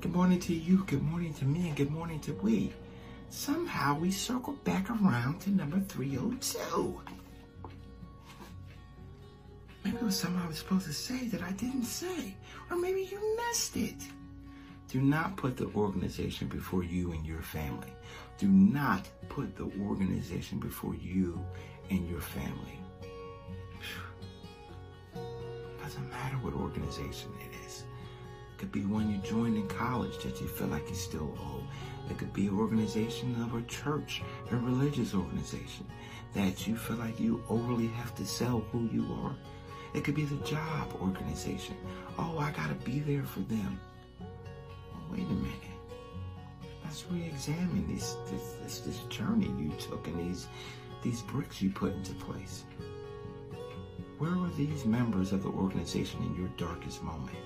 Good morning to you, good morning to me, and good morning to we. Somehow we circle back around to number 302. Maybe it was something I was supposed to say that I didn't say. Or maybe you missed it. Do not put the organization before you and your family. Do not put the organization before you and your family. Doesn't matter what organization it is. It could be one you joined in college that you feel like you still owe. It could be an organization of a church, a religious organization that you feel like you overly have to sell who you are. It could be the job organization. Oh, I gotta be there for them. Well, wait a minute. Let's re-examine this, this this this journey you took and these these bricks you put into place. Where were these members of the organization in your darkest moment?